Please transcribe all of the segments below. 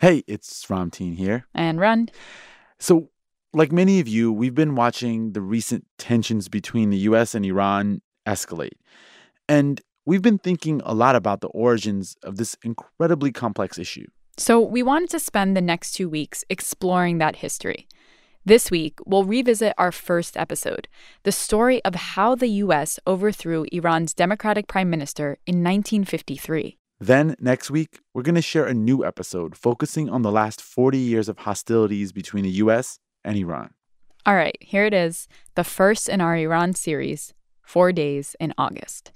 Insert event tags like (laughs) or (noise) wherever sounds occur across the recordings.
Hey, it's Ramtin here. And Rund. So, like many of you, we've been watching the recent tensions between the US and Iran escalate. And we've been thinking a lot about the origins of this incredibly complex issue. So, we wanted to spend the next two weeks exploring that history. This week, we'll revisit our first episode the story of how the U.S. overthrew Iran's Democratic Prime Minister in 1953. Then, next week, we're going to share a new episode focusing on the last 40 years of hostilities between the U.S. and Iran. All right, here it is, the first in our Iran series Four Days in August.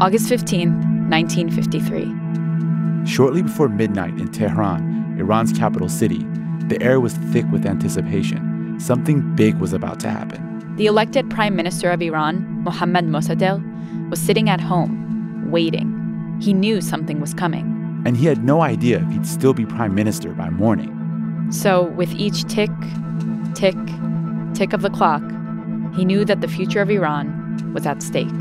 August 15th, 1953. Shortly before midnight in Tehran, Iran's capital city, the air was thick with anticipation. Something big was about to happen. The elected prime minister of Iran, Mohammad Mossadegh, was sitting at home, waiting. He knew something was coming. And he had no idea if he'd still be prime minister by morning. So, with each tick, tick, tick of the clock, he knew that the future of Iran was at stake.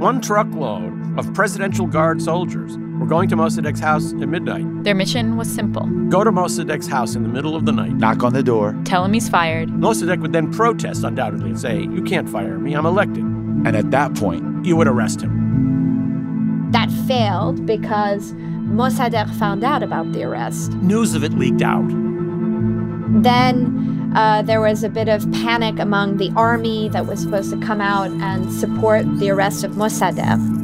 One truckload of Presidential Guard soldiers were going to Mossadegh's house at midnight. Their mission was simple Go to Mossadegh's house in the middle of the night. Knock on the door. tell him he's fired, Mossadegh would then protest, undoubtedly, and say, You can't fire me, I'm elected. And at that point, You would arrest him. That failed because Mossadegh found out about the arrest. News of it leaked out. Then uh, there was a bit of panic among the army that was supposed to come out and support the arrest of Mossadegh.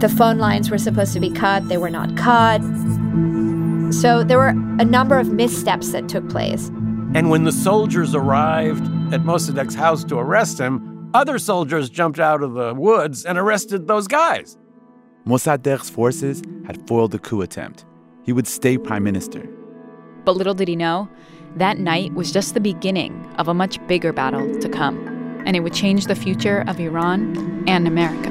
The phone lines were supposed to be cut, they were not cut. So there were a number of missteps that took place. And when the soldiers arrived at Mossadegh's house to arrest him, other soldiers jumped out of the woods and arrested those guys. Mossadegh's forces had foiled the coup attempt. He would stay prime minister. but little did he know, that night was just the beginning of a much bigger battle to come, and it would change the future of Iran and America.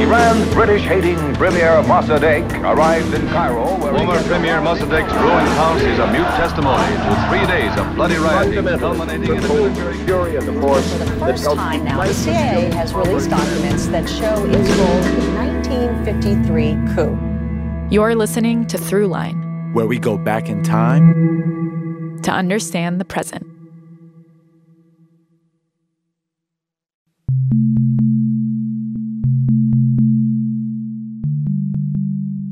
Iran's British-hating Premier Mossadegh arrived in Cairo where Former he Premier Mossadegh's ruined house is a mute testimony to three days of bloody rioting, culminating in a military fury of the force For the first time now, the CIA has released documents that show its role in the 1953 coup. You're listening to Throughline where we go back in time to understand the present.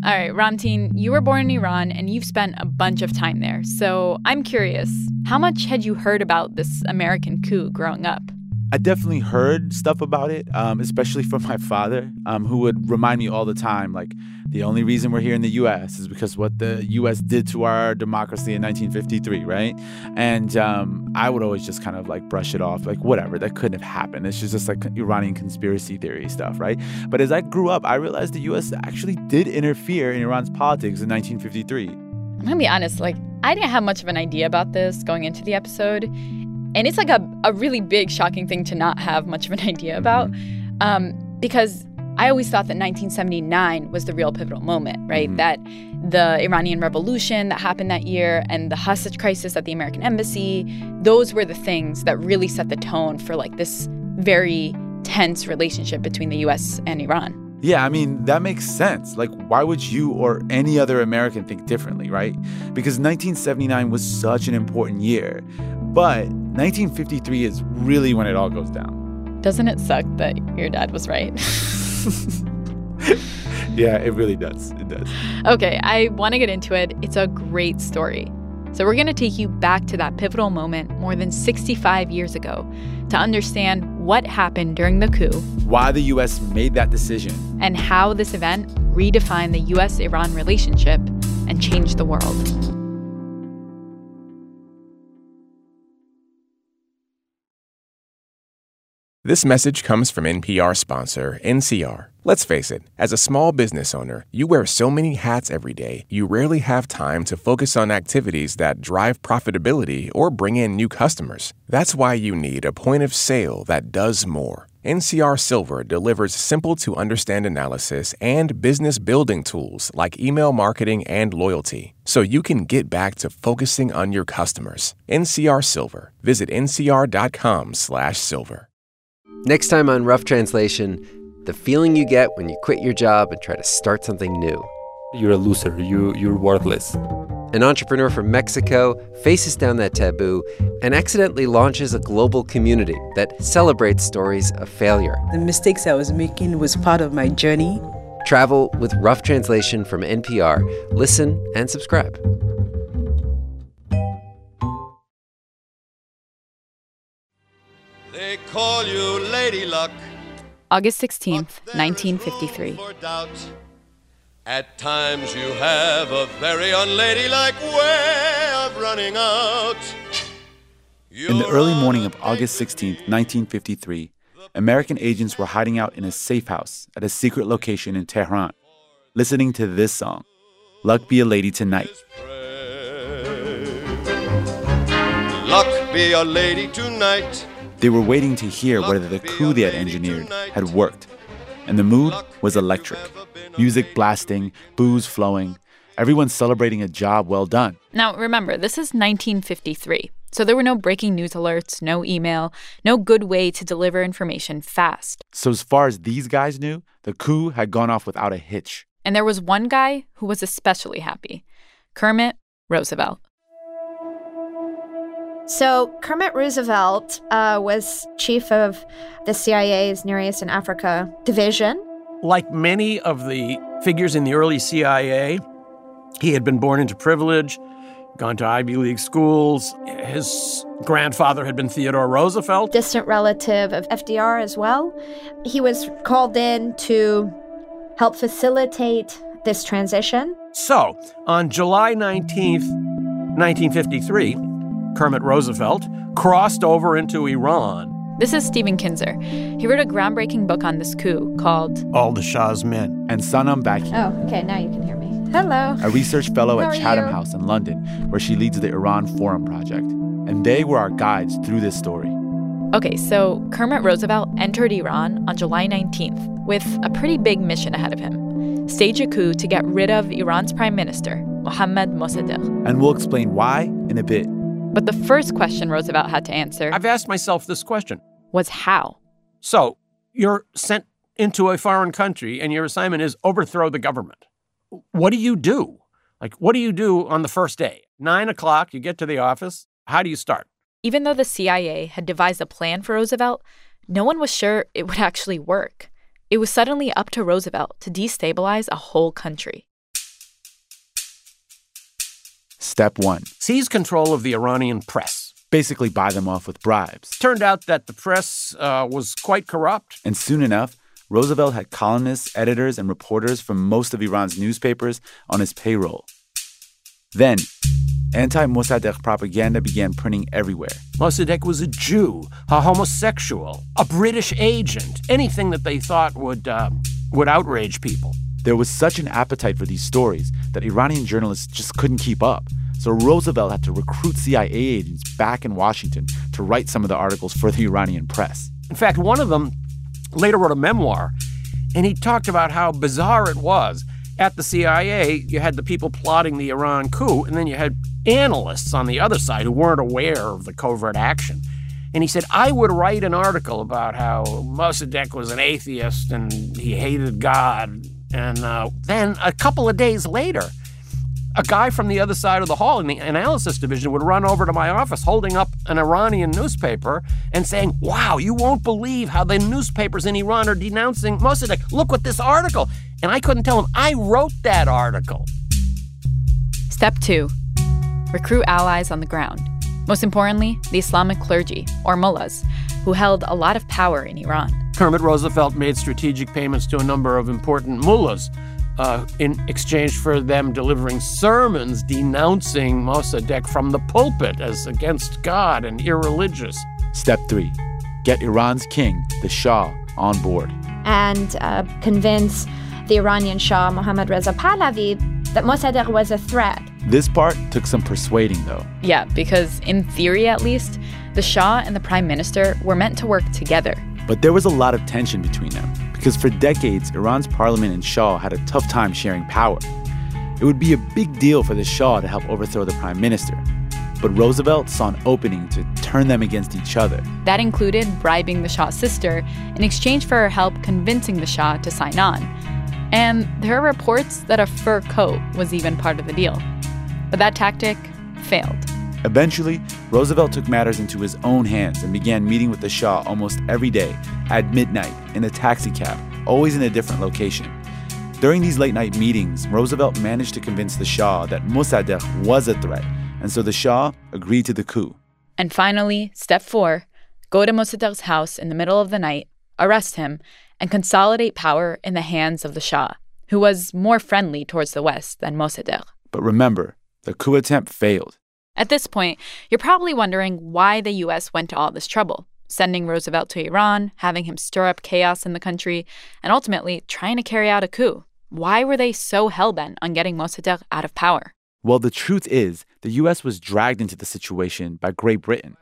All right, Ramtin, you were born in Iran and you've spent a bunch of time there. So I'm curious, how much had you heard about this American coup growing up? I definitely heard stuff about it, um, especially from my father, um, who would remind me all the time, like, the only reason we're here in the U.S. is because what the U.S. did to our democracy in 1953, right? And um, I would always just kind of like brush it off, like, whatever, that couldn't have happened. It's just, just like Iranian conspiracy theory stuff, right? But as I grew up, I realized the U.S. actually did interfere in Iran's politics in 1953. I'm gonna be honest, like, I didn't have much of an idea about this going into the episode. And it's like a, a really big, shocking thing to not have much of an (laughs) idea about. Um, because I always thought that 1979 was the real pivotal moment, right? Mhm. That the Iranian Revolution that happened that year and the hostage crisis at the American embassy, those were the things that really set the tone for like this very tense relationship between the US and Iran. Yeah, I mean, that makes sense. Like, why would you or any other American think differently, right? Because 1979 was such an important year. But 1953 is really when it all goes down. Doesn't it suck that your dad was right? (laughs) Yeah, it really does. It does. Okay, I want to get into it. It's a great story. So, we're going to take you back to that pivotal moment more than 65 years ago to understand what happened during the coup Why the U.S. made that decision. and how this event redefined the US Iran relationship and changed the world. This message comes from NPR sponsor NCR. Let's face it, as a small business owner, you wear so many hats every day, you rarely have time to focus on activities that drive profitability or bring in new customers. That's why you need a point of sale that does more. NCR Silver delivers simple to understand analysis and business building tools like email marketing and loyalty, so you can get back to focusing on your customers. NCR Silver. Visit ncr.com/silver. Next time on Rough Translation, the feeling you get when you quit your job and try to start something new. You're a loser. You, you're worthless. An entrepreneur from Mexico faces down that taboo and accidentally launches a global community that celebrates stories of failure. The mistakes I was making was part of my journey. Travel with rough translation from NPR. Listen and subscribe. They call you Lady Luck. August 16th, 1953. At times you have a very unladylike way of running out. In the early morning of August 16, 1953, American agents were hiding out in a safe house at a secret location in Tehran, listening to this song, Luck Be a Lady Tonight. Luck be a lady tonight. They were waiting to hear whether the coup they had engineered had worked, and the mood was electric. Music blasting, booze flowing, everyone celebrating a job well done. Now, remember, this is 1953. So there were no breaking news alerts, no email, no good way to deliver information fast. So, as far as these guys knew, the coup had gone off without a hitch. And there was one guy who was especially happy Kermit Roosevelt. So, Kermit Roosevelt uh, was chief of the CIA's Near East and Africa division. Like many of the figures in the early CIA, he had been born into privilege, gone to Ivy League schools. His grandfather had been Theodore Roosevelt, distant relative of FDR as well. He was called in to help facilitate this transition. So, on July 19th, 1953, Kermit Roosevelt crossed over into Iran. This is Stephen Kinzer. He wrote a groundbreaking book on this coup called All the Shah's Men. And Sanam Vakil. Oh, okay, now you can hear me. Hello. A research fellow How at Chatham you? House in London, where she leads the Iran Forum Project. And they were our guides through this story. Okay, so Kermit Roosevelt entered Iran on July 19th with a pretty big mission ahead of him stage a coup to get rid of Iran's prime minister, Mohammad Mossadegh. And we'll explain why in a bit. But the first question Roosevelt had to answer I've asked myself this question was how? So, you're sent into a foreign country and your assignment is overthrow the government. What do you do? Like, what do you do on the first day? Nine o'clock, you get to the office. How do you start? Even though the CIA had devised a plan for Roosevelt, no one was sure it would actually work. It was suddenly up to Roosevelt to destabilize a whole country. Step one Seize control of the Iranian press. basically buy them off with bribes. Turned out that the press uh, was quite corrupt. And soon enough, Roosevelt had columnists, editors, and reporters from most of Iran's newspapers on his payroll. Then, anti Mossadegh propaganda began printing everywhere. Mossadegh was a Jew, a homosexual, a British agent, anything that they thought would, uh, would outrage people. There was such an appetite for these stories that Iranian journalists just couldn't keep up. So Roosevelt had to recruit CIA agents back in Washington to write some of the articles for the Iranian press. In fact, one of them later wrote a memoir, and he talked about how bizarre it was. At the CIA, you had the people plotting the Iran coup, and then you had analysts on the other side who weren't aware of the covert action. And he said, I would write an article about how Mossadegh was an atheist and he hated God. And uh, then a couple of days later, a guy from the other side of the hall in the analysis division would run over to my office holding up an Iranian newspaper and saying, Wow, you won't believe how the newspapers in Iran are denouncing Mossadegh. Look what this article. And I couldn't tell him, I wrote that article. Step two recruit allies on the ground. Most importantly, the Islamic clergy, or mullahs, who held a lot of power in Iran. Kermit Roosevelt made strategic payments to a number of important mullahs uh, in exchange for them delivering sermons denouncing Mossadegh from the pulpit as against God and irreligious. Step three get Iran's king, the Shah, on board. and uh, convince the Iranian Shah Mohammad Reza Pahlavi that Mossadegh was a threat. This part took some persuading, though. Yeah, because in theory at least, the Shah and the Prime Minister were meant to work together. But there was a lot of tension between them, because for decades, Iran's parliament and Shah had a tough time sharing power. It would be a big deal for the Shah to help overthrow the prime minister. But Roosevelt saw an opening to turn them against each other. That included bribing the Shah's sister in exchange for her help convincing the Shah to sign on. And there are reports that a fur coat was even part of the deal. But that tactic failed. Eventually, Roosevelt took matters into his own hands and began meeting with the Shah almost every day at midnight in a taxicab, always in a different location. During these late night meetings, Roosevelt managed to convince the Shah that Mossadegh was a threat, and so the Shah agreed to the coup. And finally, step four go to Mossadegh's house in the middle of the night, arrest him, and consolidate power in the hands of the Shah, who was more friendly towards the West than Mossadegh. But remember, the coup attempt failed. At this point, you're probably wondering why the US went to all this trouble, sending Roosevelt to Iran, having him stir up chaos in the country, and ultimately trying to carry out a coup. Why were they so hell-bent on getting Mossadegh out of power? Well, the truth is, the US was dragged into the situation by Great Britain,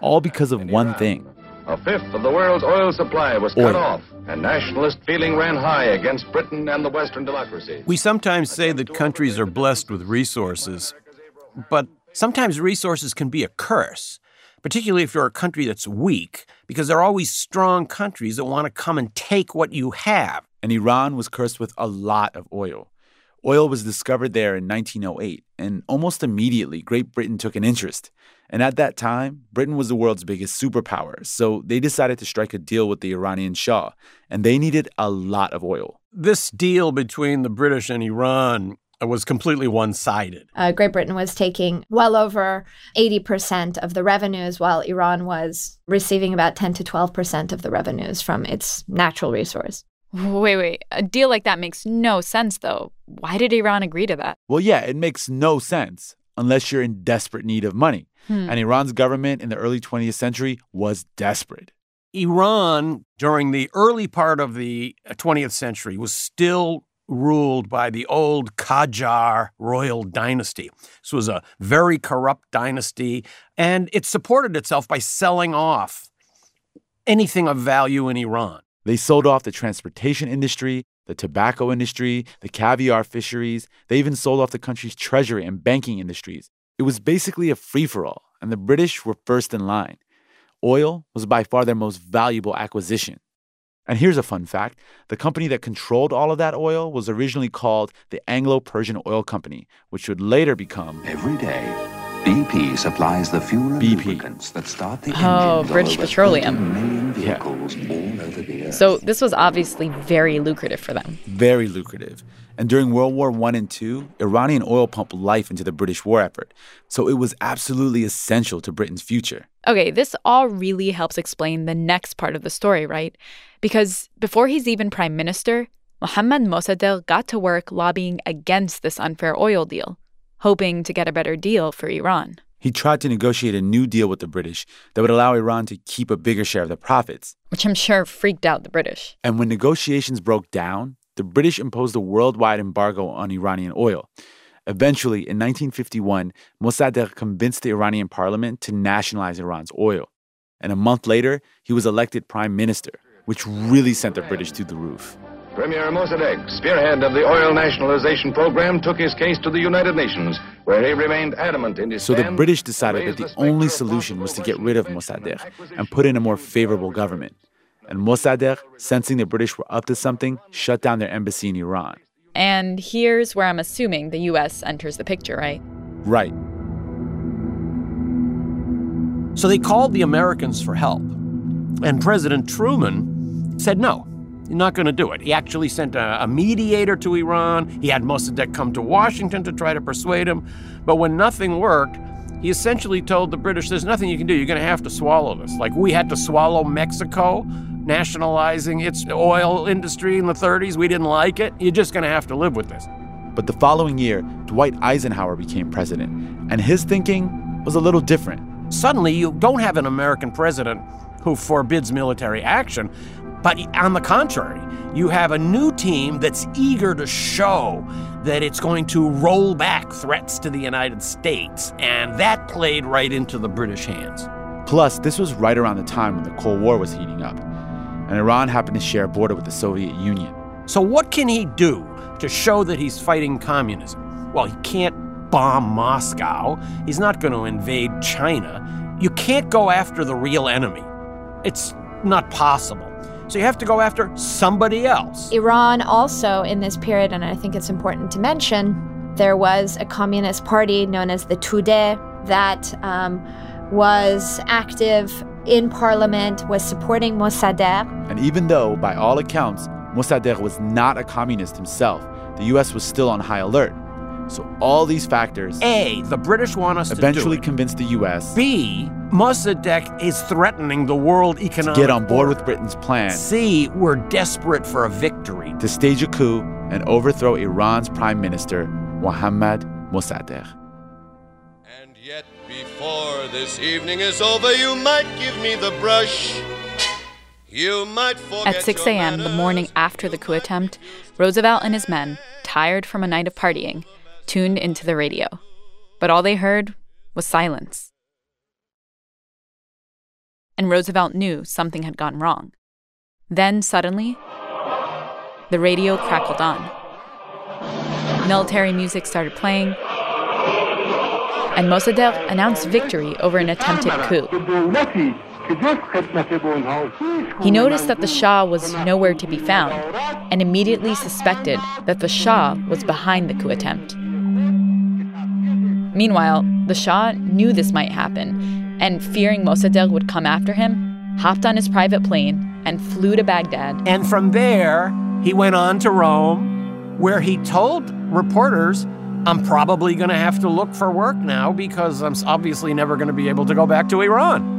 all because of one thing. A fifth of the world's oil supply was cut off, and nationalist feeling ran high against Britain and the Western democracies. We sometimes say that countries are blessed with resources, but sometimes resources can be a curse, particularly if you're a country that's weak, because there are always strong countries that want to come and take what you have. And Iran was cursed with a lot of oil. Oil was discovered there in 1908, and almost immediately, Great Britain took an interest. And at that time, Britain was the world's biggest superpower, so they decided to strike a deal with the Iranian Shah, and they needed a lot of oil. This deal between the British and Iran was completely one sided. Uh, Great Britain was taking well over 80% of the revenues, while Iran was receiving about 10 to 12% of the revenues from its natural resource. Wait, wait. A deal like that makes no sense, though. Why did Iran agree to that? Well, yeah, it makes no sense unless you're in desperate need of money. Hmm. And Iran's government in the early 20th century was desperate. Iran, during the early part of the 20th century, was still ruled by the old Qajar royal dynasty. This was a very corrupt dynasty, and it supported itself by selling off anything of value in Iran. They sold off the transportation industry, the tobacco industry, the caviar fisheries. They even sold off the country's treasury and banking industries. It was basically a free for all, and the British were first in line. Oil was by far their most valuable acquisition. And here's a fun fact the company that controlled all of that oil was originally called the Anglo Persian Oil Company, which would later become. Every day, BP supplies the fuel and BP. lubricants that start the Oh, engines of British Petroleum. 30 million vehicles all over the earth. So this was obviously very lucrative for them. Very lucrative. And during World War I and II, Iranian oil pumped life into the British war effort. So it was absolutely essential to Britain's future. Okay, this all really helps explain the next part of the story, right? Because before he's even prime minister, Mohammad Mossadegh got to work lobbying against this unfair oil deal, hoping to get a better deal for Iran. He tried to negotiate a new deal with the British that would allow Iran to keep a bigger share of the profits. Which I'm sure freaked out the British. And when negotiations broke down, the British imposed a worldwide embargo on Iranian oil. Eventually, in 1951, Mossadegh convinced the Iranian parliament to nationalize Iran's oil. And a month later, he was elected prime minister, which really sent the British through the roof. Premier Mossadegh, spearhead of the oil nationalization program, took his case to the United Nations, where he remained adamant in his So the British decided that the specter only solution was to get rid of Western Mossadegh and put in a more favorable government. And Mossadegh, sensing the British were up to something, shut down their embassy in Iran. And here's where I'm assuming the US enters the picture, right? Right. So they called the Americans for help. And President Truman said no. You're not going to do it. He actually sent a, a mediator to Iran. He had Mossadegh come to Washington to try to persuade him. But when nothing worked, he essentially told the British, there's nothing you can do. You're going to have to swallow this. Like we had to swallow Mexico, nationalizing its oil industry in the 30s. We didn't like it. You're just going to have to live with this. But the following year, Dwight Eisenhower became president, and his thinking was a little different. Suddenly, you don't have an American president who forbids military action, but on the contrary, you have a new team that's eager to show that it's going to roll back threats to the United States, and that played right into the British hands. Plus, this was right around the time when the Cold War was heating up, and Iran happened to share a border with the Soviet Union. So, what can he do to show that he's fighting communism? Well, he can't bomb Moscow. He's not going to invade China. you can't go after the real enemy. It's not possible. So you have to go after somebody else. Iran also, in this period, and I think it's important to mention, there was a communist party known as the Tudeh that um, was active in parliament, was supporting Mossadegh. And even though, by all accounts, Mossadegh was not a communist himself, the U.S. was still on high alert. So all these factors A, the British want us eventually to do convinced the U.S. B, Mossadegh is threatening the world economic to get on board with Britain's plan. C, we're desperate for a victory. To stage a coup and overthrow Iran's prime minister, Mohammad Mossadegh. And yet, before this evening is over, you might give me the brush. You might forget At 6 a.m., the morning after the coup attempt, Roosevelt and his men, tired from a night of partying, tuned into the radio. But all they heard was silence. And Roosevelt knew something had gone wrong. Then, suddenly, the radio crackled on. Military music started playing, and Mossadegh announced victory over an attempted coup. He noticed that the Shah was nowhere to be found and immediately suspected that the Shah was behind the coup attempt. Meanwhile, the Shah knew this might happen and, fearing Mossadegh would come after him, hopped on his private plane and flew to Baghdad. And from there, he went on to Rome, where he told reporters, I'm probably going to have to look for work now because I'm obviously never going to be able to go back to Iran.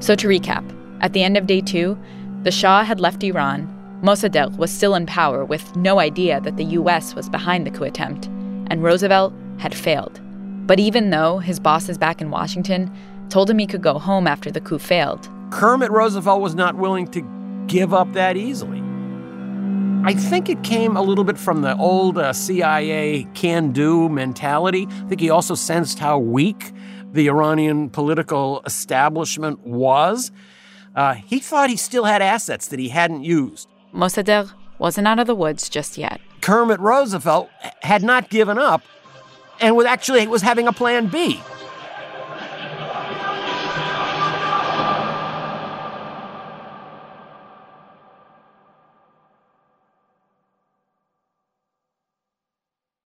So, to recap, at the end of day two, the Shah had left Iran, Mossadegh was still in power with no idea that the U.S. was behind the coup attempt, and Roosevelt had failed. But even though his bosses back in Washington told him he could go home after the coup failed, Kermit Roosevelt was not willing to give up that easily. I think it came a little bit from the old uh, CIA can do mentality. I think he also sensed how weak the Iranian political establishment was. Uh, he thought he still had assets that he hadn't used. Mossadegh wasn't out of the woods just yet. Kermit Roosevelt had not given up and was actually was having a plan B.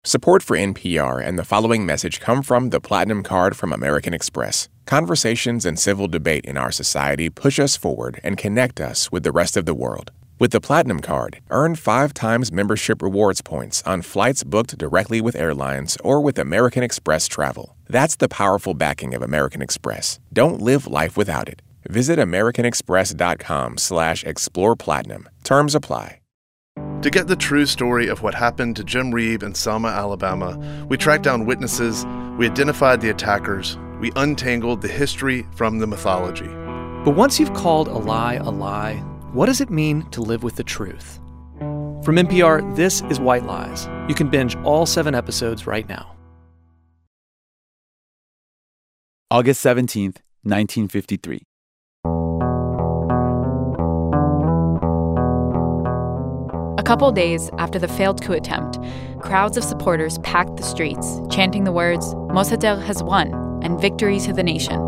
Support for NPR and the following message come from the Platinum Card from American Express. Conversations and civil debate in our society push us forward and connect us with the rest of the world. With the Platinum Card, earn five times membership rewards points on flights booked directly with airlines or with American Express Travel. That's the powerful backing of American Express. Don't live life without it. Visit americanexpress.com slash explore platinum. Terms apply. To get the true story of what happened to Jim Reeb in Selma, Alabama, we tracked down witnesses, we identified the attackers, we untangled the history from the mythology. But once you've called a lie a lie, what does it mean to live with the truth? From NPR, this is White Lies. You can binge all seven episodes right now. August 17th, 1953. A couple days after the failed coup attempt, crowds of supporters packed the streets, chanting the words, Mossadegh has won, and victory to the nation.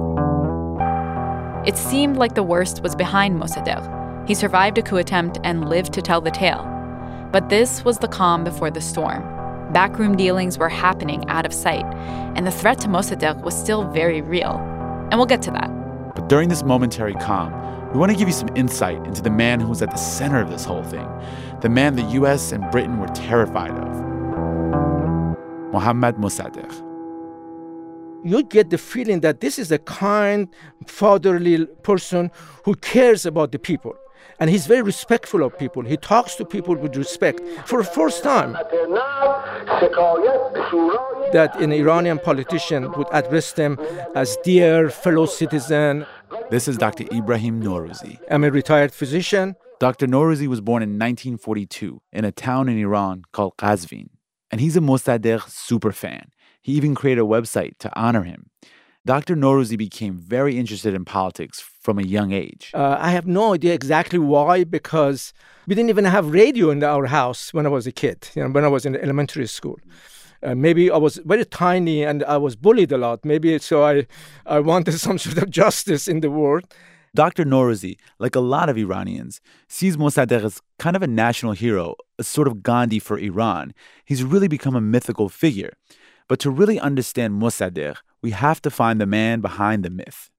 It seemed like the worst was behind Mossadegh. He survived a coup attempt and lived to tell the tale. But this was the calm before the storm. Backroom dealings were happening out of sight, and the threat to Mossadegh was still very real. And we'll get to that. But during this momentary calm, we want to give you some insight into the man who was at the center of this whole thing, the man the US and Britain were terrified of Mohammad Mossadegh. You get the feeling that this is a kind, fatherly person who cares about the people. And he's very respectful of people. He talks to people with respect. For the first time, that an Iranian politician would address them as dear fellow citizen. This is Dr. Ibrahim Norouzi. I'm a retired physician. Dr. Norouzi was born in 1942 in a town in Iran called Qazvin. And he's a Mossadegh superfan. He even created a website to honor him. Dr. Norouzi became very interested in politics from a young age. Uh, I have no idea exactly why, because we didn't even have radio in our house when I was a kid, you know, when I was in elementary school. Uh, maybe I was very tiny and I was bullied a lot. Maybe so I, I wanted (laughs) some sort of justice in the world. Dr. Norouzi, like a lot of Iranians, sees Mossadegh as kind of a national hero, a sort of Gandhi for Iran. He's really become a mythical figure. But to really understand Mossadegh, we have to find the man behind the myth.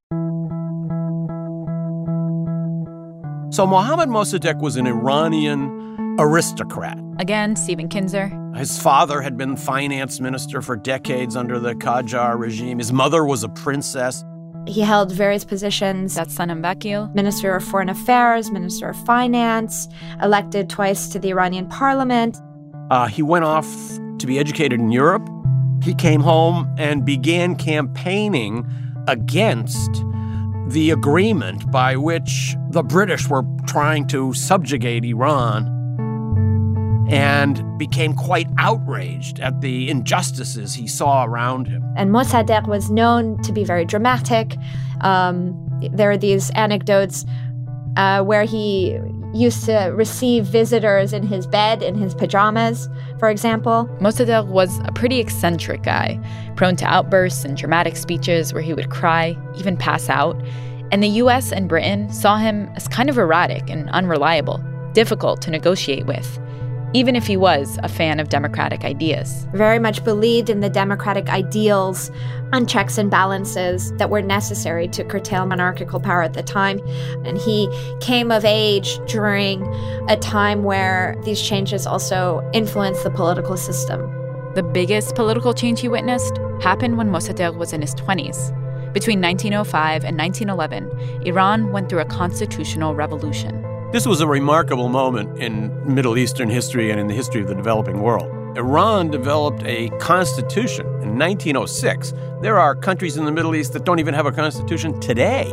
So Mohammad Mossadegh was an Iranian aristocrat. Again, Stephen Kinzer. His father had been finance minister for decades under the Qajar regime. His mother was a princess. He held various positions. That's Sanam Vakil. Minister of Foreign Affairs, Minister of Finance, elected twice to the Iranian parliament. Uh, he went off to be educated in Europe. He came home and began campaigning against the agreement by which the British were trying to subjugate Iran and became quite outraged at the injustices he saw around him. And Mossadegh was known to be very dramatic. Um, there are these anecdotes uh, where he used to receive visitors in his bed in his pajamas, for example. Mossadegh was a pretty eccentric guy, prone to outbursts and dramatic speeches where he would cry, even pass out. And the US and Britain saw him as kind of erratic and unreliable, difficult to negotiate with even if he was a fan of democratic ideas. Very much believed in the democratic ideals and checks and balances that were necessary to curtail monarchical power at the time. And he came of age during a time where these changes also influenced the political system. The biggest political change he witnessed happened when Mossadegh was in his 20s. Between 1905 and 1911, Iran went through a constitutional revolution. This was a remarkable moment in Middle Eastern history and in the history of the developing world. Iran developed a constitution in 1906. There are countries in the Middle East that don't even have a constitution today.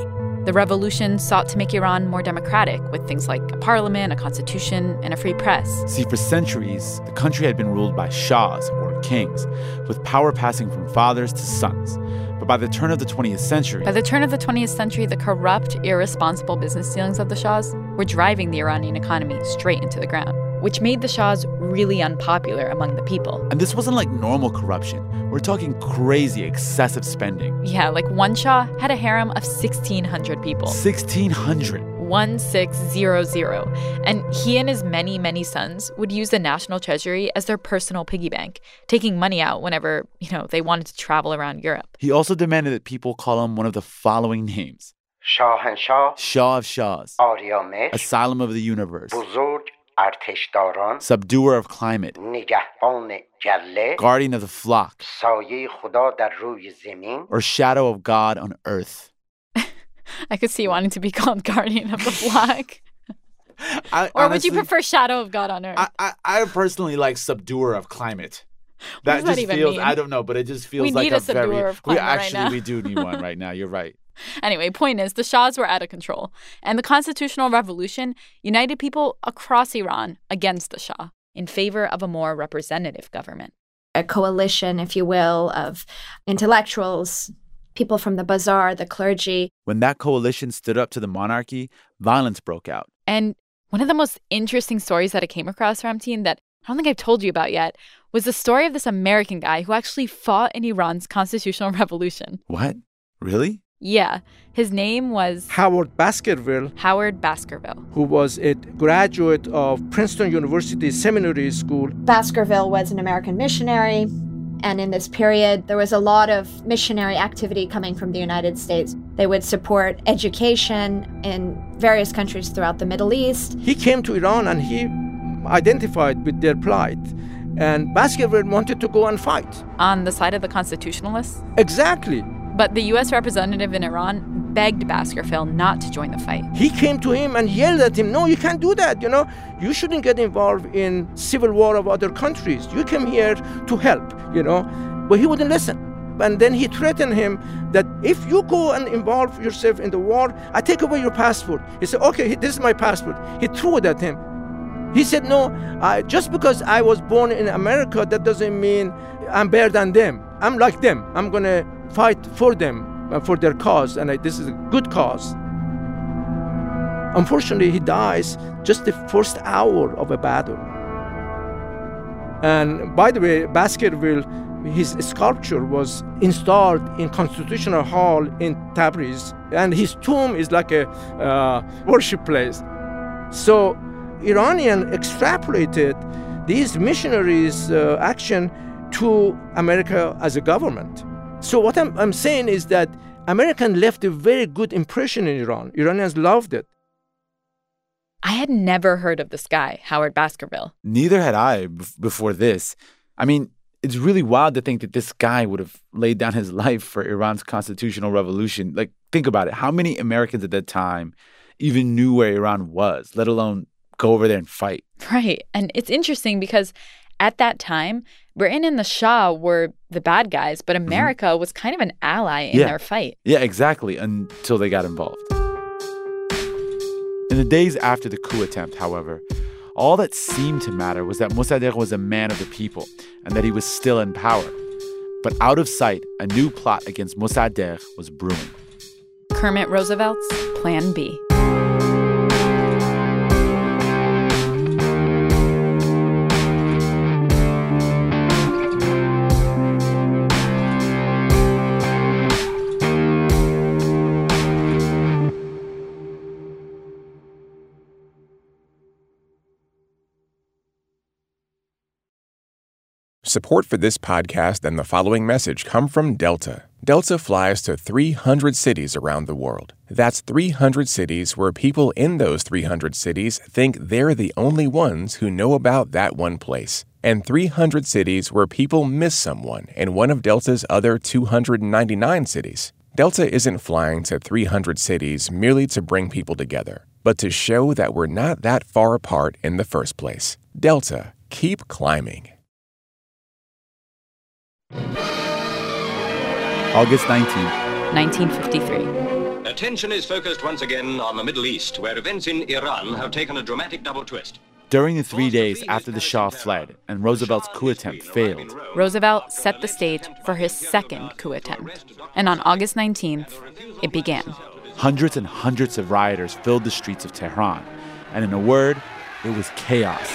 The revolution sought to make Iran more democratic with things like a parliament, a constitution, and a free press. See, for centuries, the country had been ruled by shahs, or kings, with power passing from fathers to sons. But by the turn of the 20th century, by the turn of the 20th century, the corrupt, irresponsible business dealings of the Shahs were driving the Iranian economy straight into the ground, which made the Shahs really unpopular among the people. And this wasn't like normal corruption. We're talking crazy, excessive spending. Yeah, like one Shah had a harem of 1,600 people. 1,600. 1600. And he and his many, many sons would use the national treasury as their personal piggy bank, taking money out whenever, you know, they wanted to travel around Europe. He also demanded that people call him one of the following names. Shahenshah Shah. Of Shahs. Aryamesh Asylum of the Universe. Buzurg Arteshdaran Subduer of Climate. Nigahban Jalle. Guardian of the Flock. Saye Khuda dar ruy zemin. Or Shadow of God on Earth. (laughs) I could see you wanting to be called (laughs) Guardian of the (laughs) Flock. I, or honestly, would you prefer Shadow of God on Earth? I, I, I personally like Subduer of Climate. That just that even feels mean? I don't know, but it just feels We like need a, a subduer very of we climate right actually now. we do need one right now. You're right. Anyway, point is, the Shahs were out of control, and the constitutional revolution united people across Iran against the Shah in favor of a more representative government. A coalition, if you will, of intellectuals, people from the bazaar, the clergy. When that coalition stood up to the monarchy, violence broke out. And one of the most interesting stories that I came across, Ramtin, that I don't think I've told you about yet, was the story of this American guy who actually fought in Iran's constitutional (laughs) revolution. What? Really? Yeah, his name was Howard Baskerville, Howard Baskerville. who was a graduate of Princeton University Seminary School. Baskerville was an American missionary. And in this period, there was a lot of missionary activity coming from the United States. They would support education in various countries throughout the Middle East. He came to Iran and he identified with their plight. And Baskerville wanted to go and fight. On the side of the constitutionalists? Exactly. But the U.S. representative in Iran begged Baskerville not to join the fight. He came to him and yelled at him, No, you can't do that. You know, you shouldn't get involved in civil war of other countries. You came here to help, you know. But he wouldn't listen. And then he threatened him that if you go and involve yourself in the war, I take away your passport. He said, Okay, this is my passport. He threw it at him. He said, No, I, just because I was born in America, that doesn't mean I'm better than them. I'm like them. I'm going to fight for them, uh, for their cause, and I, this is a good cause. Unfortunately, he dies just the first hour of a battle. And by the way, Baskerville, his sculpture was installed in Constitutional Hall in Tabriz, and his tomb is like a uh, worship place. So Iranian extrapolated these missionaries' uh, action to America as a government. So what I'm, I'm saying is that American left a very good impression in Iran. Iranians loved it. I had never heard of this guy, Howard Baskerville. Neither had I b- before this. I mean, it's really wild to think that this guy would have laid down his (laughs) life for Iran's constitutional revolution. Like, think about it. How many Americans at that time even knew where Iran was, let alone go over there and fight? Right. And it's interesting because at that time, Britain and the Shah were the bad guys, but Mm-hmm. America was kind of an ally in Yeah. their fight. Yeah, exactly, until they got involved. In the days after the coup attempt, however, all that seemed to matter was that Mossadegh was a man of the people and that he was still in power. But out of sight, a new plot against Mossadegh was brewing. Kermit Roosevelt's Plan B. Support for this podcast and the following message come from Delta. Delta flies to 300 cities around the world. That's 300 cities where people in those 300 cities think they're the only ones who know about that one place. And 300 cities where people miss someone in one of Delta's other 299 cities. Delta isn't flying to 300 cities merely to bring people together, but to show that we're not that far apart in the first place. Delta, keep climbing. August 19th, 1953. Attention is focused once again on the Middle East, where events in Iran have taken a dramatic double twist. during the three days after the Shah fled and Roosevelt's coup attempt failed, Roosevelt set the stage for his second coup attempt. And on August 19th, it began. hundreds and hundreds of rioters filled the streets of Tehran. And in a word, it was chaos.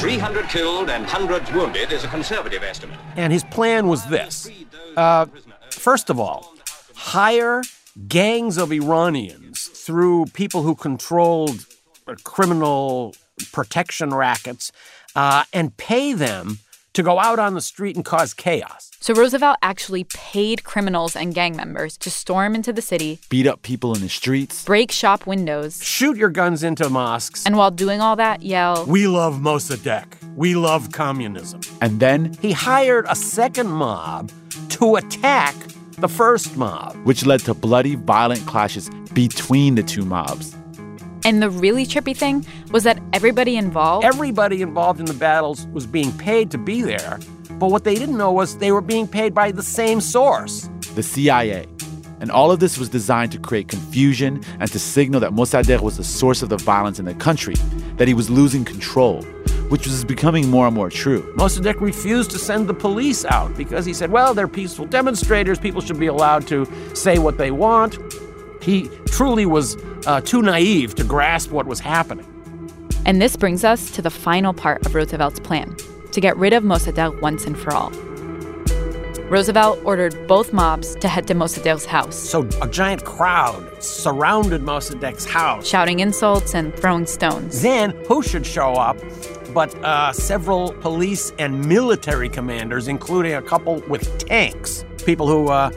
300 killed and hundreds wounded is a conservative estimate. And his plan was this uh, first of all, hire gangs of Iranians through people who controlled criminal protection rackets uh, and pay them to go out on the street and cause chaos. So Roosevelt actually paid criminals and gang members to storm into the city, Beat up people in the streets. break shop windows, Shoot your guns into mosques. and while doing all that, yell, We love Mossadegh. We love communism. And then, He hired a second mob to attack the first mob. which led to bloody, violent clashes between the two mobs. And the really trippy thing was that everybody involved Everybody involved in the battles was being paid to be there, but what they didn't know was they were being paid by the same source. the CIA. And all of this was designed to create confusion and to signal that Mossadegh was the source of the violence in the country, that he was losing control, which was becoming more and more true. Mossadegh refused to send the police out because he said, well, they're peaceful demonstrators. People should be allowed to say what they want. He truly was uh, too naive to grasp what was happening. And this brings us to the final part of Roosevelt's plan to get rid of Mossadegh once and for all. Roosevelt ordered both mobs to head to Mossadegh's house, So a giant crowd surrounded Mossadegh's house. shouting insults and throwing stones. Then who should show up but uh, several police and military commanders, including a couple with tanks, people who uh,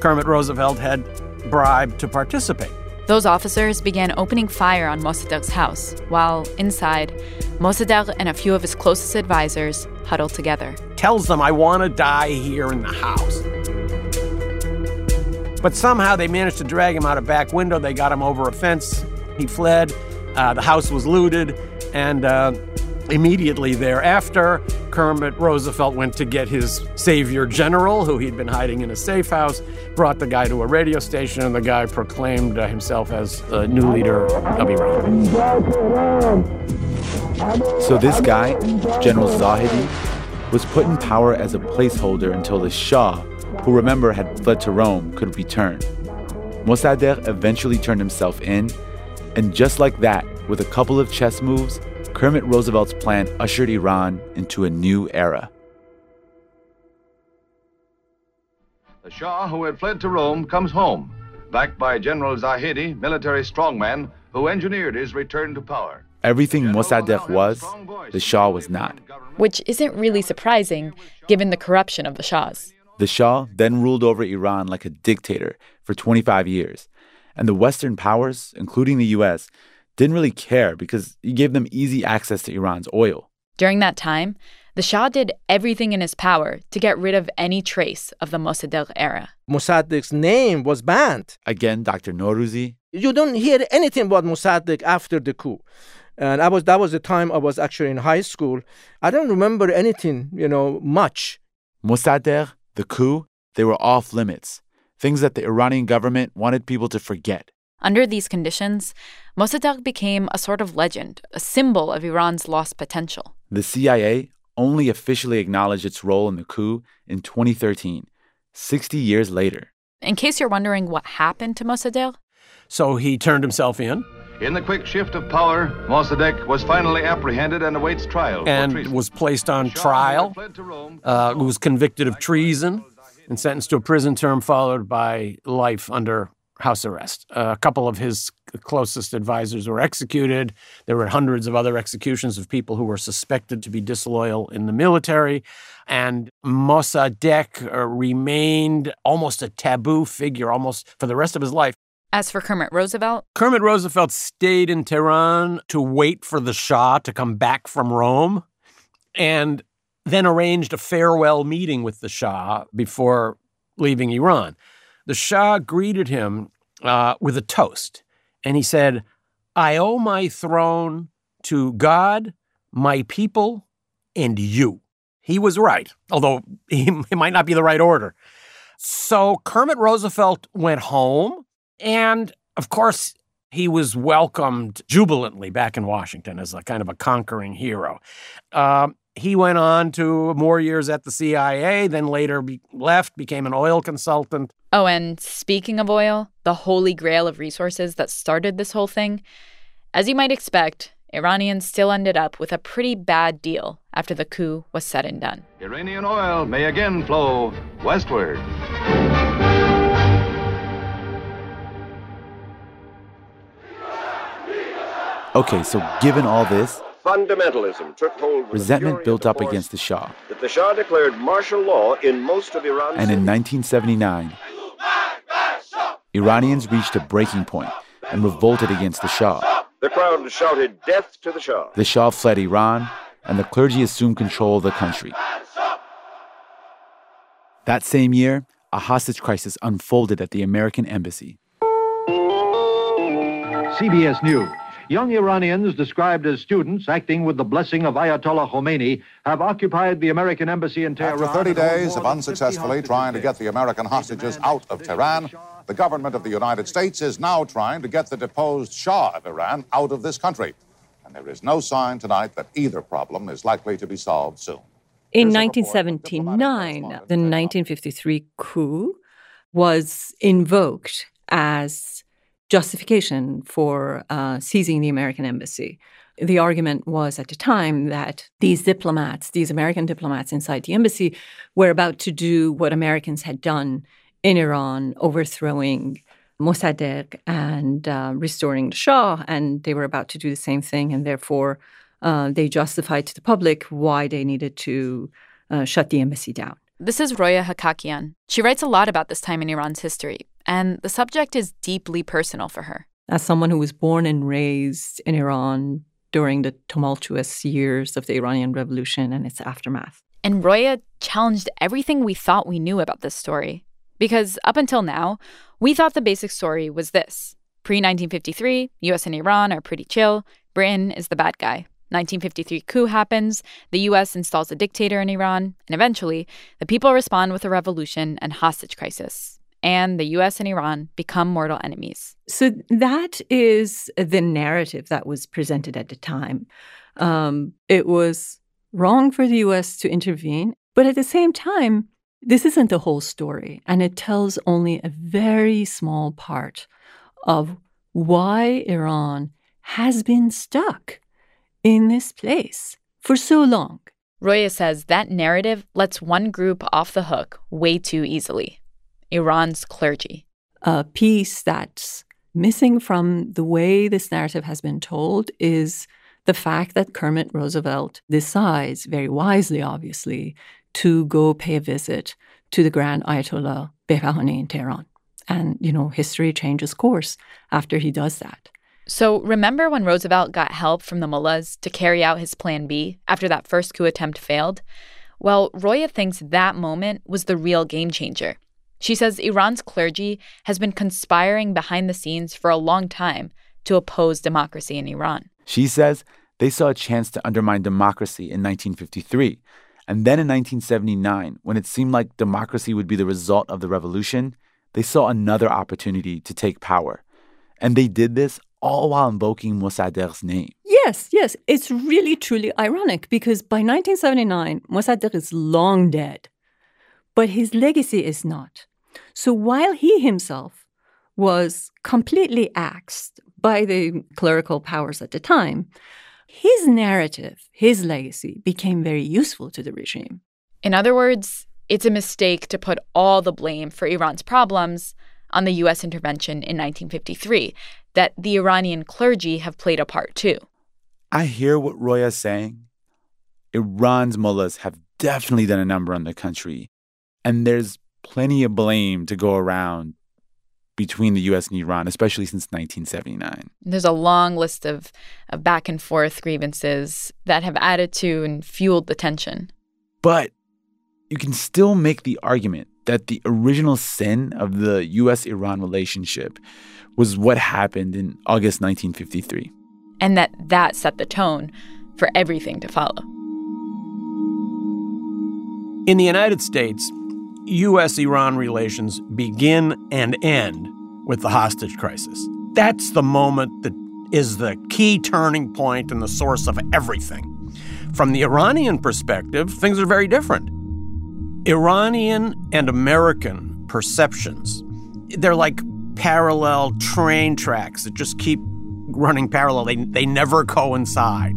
Kermit Roosevelt had bribed to participate. Those officers began opening fire on Mossadegh's house, while inside, Mossadegh and a few of his closest advisors huddled together. Tells them, I want to die here in the house. But somehow they managed to drag him out a back window. They got him over a fence. He fled. Uh, the house was looted. And uh, immediately thereafter, Kermit Roosevelt went to get his savior general, who he'd been hiding in a safe house, brought the guy to a radio station, and the guy proclaimed uh, himself as the new leader of Iran. So this guy, General Zahedi, was put in power as a placeholder until the Shah, who remember had fled to Rome, could return. Mossadegh eventually turned himself in, and just like that, with a couple of chess moves, Kermit Roosevelt's plan ushered Iran into a new era. The Shah, who had fled to Rome, comes home, backed by General Zahedi, military strongman, who engineered his return to power. Everything Mossadegh was, the Shah was not. Which isn't really surprising given the corruption of the Shahs. The Shah then ruled over Iran like a dictator for 25 years. And the Western powers, including the US, didn't really care because he gave them easy access to Iran's oil. During that time, the Shah did everything in his power to get rid of any trace of the Mossadegh era. Mossadegh's name was banned. Again, Dr. Norouzi. You don't hear anything about Mossadegh after the coup. And I was that was the time I was actually in high school. I don't remember anything, you know, much. Mossadegh, the coup, they were off limits. Things that the Iranian government wanted people to forget. Under these conditions, Mossadegh became a sort of legend, a symbol of Iran's lost potential. The CIA only officially acknowledged its role in the coup in 2013, 60 years later. In case you're wondering what happened to Mossadegh, so he turned himself in. In the quick shift of power, Mossadegh was finally apprehended and awaits trial. And was placed on trial, uh, was convicted of treason, and sentenced to a prison term followed by life under house arrest. Uh, a couple of his closest advisors were executed. There were hundreds of other executions of people who were suspected to be disloyal in the military. And Mossadegh uh, remained almost a taboo figure almost for the rest of his life. As for Kermit Roosevelt, Kermit Roosevelt stayed in Tehran to wait for the Shah to come back from Rome and then arranged a farewell meeting with the Shah before leaving Iran. The Shah greeted him uh, with a toast, and he said, I owe my throne to God, my people, and you. He was right, although (laughs) he, it might not be the right order. So Kermit Roosevelt went home and of course, he was welcomed jubilantly back in Washington as a kind of a conquering hero. Uh, he went on to more years at the CIA, then later be left, became an oil consultant. Oh, and speaking of oil, the holy grail of resources that started this whole thing, as you might expect, Iranians still ended up with a pretty bad deal after the coup was said and done. Iranian oil may again flow westward. Okay, so given all this, fundamentalism took hold. Resentment built up against the Shah. That the Shah declared martial law in most of Iran. And in 1979, Iranians reached a breaking point and revolted against the Shah. The crowd shouted death to the Shah. The Shah fled Iran, and the clergy assumed control of the country. That same year, a hostage crisis unfolded at the American embassy. CBS News. Young Iranians described as students acting with the blessing of Ayatollah Khomeini have occupied the American embassy in Tehran. After 30 days of unsuccessfully trying to get the American hostages out of Tehran, the government of the United States is now trying to get the deposed Shah of Iran out of this country. And there is no sign tonight that either problem is likely to be solved soon. In 1979, the 1953 coup was invoked as justification for uh, seizing the American embassy. The argument was at the time that these diplomats, these American diplomats inside the embassy, were about to do what Americans had done in Iran, overthrowing Mossadegh and uh, restoring the Shah, and they were about to do the same thing, and therefore uh, they justified to the public why they needed to uh, shut the embassy down. This is Roya Hakakian. She writes a lot about this time in Iran's history, and the subject is deeply personal for her. As someone who was born and raised in Iran during the tumultuous years of the Iranian Revolution and its aftermath. And Roya challenged everything we thought we knew about this story. Because up until now, we thought the basic story was this pre 1953, US and Iran are pretty chill, Britain is the bad guy. 1953 coup happens, the US installs a dictator in Iran, and eventually, the people respond with a revolution and hostage crisis. And the US and Iran become mortal enemies. So that is the narrative that was presented at the time. Um, it was wrong for the US to intervene, but at the same time, this isn't the whole story, and it tells only a very small part of why Iran has been stuck in this place for so long. Roya says that narrative lets one group off the hook way too easily Iran's clergy. A piece that's missing from the way this narrative has been told is the fact that Kermit Roosevelt decides, very wisely, obviously, to go pay a visit to the Grand Ayatollah Behbahani in Tehran. And, you know, history changes course after he does that. So, remember when Roosevelt got help from the mullahs to carry out his plan B after that first coup attempt failed? Well, Roya thinks that moment was the real game changer. She says Iran's clergy has been conspiring behind the scenes for a long time to oppose democracy in Iran. She says they saw a chance to undermine democracy in 1953. And then in 1979, when it seemed like democracy would be the result of the revolution, they saw another opportunity to take power. And they did this all while invoking Mossadegh's name. Yes, yes. It's really, truly ironic because by 1979, Mossadegh is long dead, but his legacy is not. So while he himself was completely axed by the clerical powers at the time, his narrative, his legacy, became very useful to the regime. In other words, it's a mistake to put all the blame for Iran's problems on the U.S. intervention in 1953, that the Iranian clergy have played a part too. I hear what Roya's saying. Iran's mullahs have definitely done a number on the country, and there's plenty of blame to go around between the US and Iran, especially since 1979. There's a long list of, of back and forth grievances that have added to and fueled the tension. But you can still make the argument that the original sin of the US Iran relationship was what happened in August 1953. And that that set the tone for everything to follow. In the United States, U.S. Iran relations begin and end with the hostage crisis. That's the moment that is the key turning point and the source of everything. From the Iranian perspective, things are very different. Iranian and American perceptions, they're like parallel train tracks that just keep running parallel, they, they never coincide.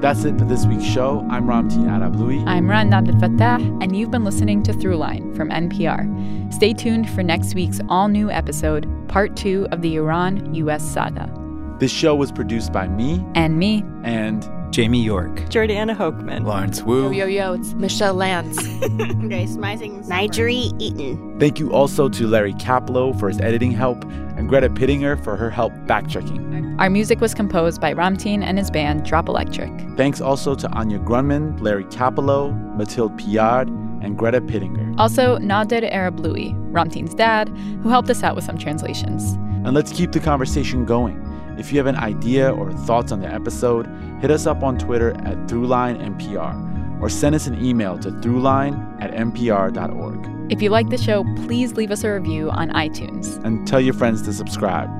That's it for this week's show. I'm Ramtin Arablouei. I'm Rund Abdelfatah, and you've been listening to Throughline from NPR. Stay tuned for next week's all new episode, part two of the Iran US saga. This show was produced by me and me and Jamie York, Jordana Hochman, Lawrence Wu, Yo Yo Yo, it's Michelle Lance, (laughs) Grace Mising, N'Jeri Eaton. Thank you also to Larry Kaplow for his editing help and Greta Pittinger for her help fact checking. Our music was composed by Ramtin and his band Drop Electric. Thanks also to Anya Grundmann, Larry Kaplow, Mathilde Piard, and Greta Pittinger. Also, Nader Arablouei, Ramtin's dad, who helped us out with some translations. And let's keep the conversation going. If you have an idea or thoughts on the episode, hit us up on Twitter at ThroughlineNPR or send us an email to throughline at npr.org. If you like the show, please leave us a review on iTunes. And tell your friends to subscribe.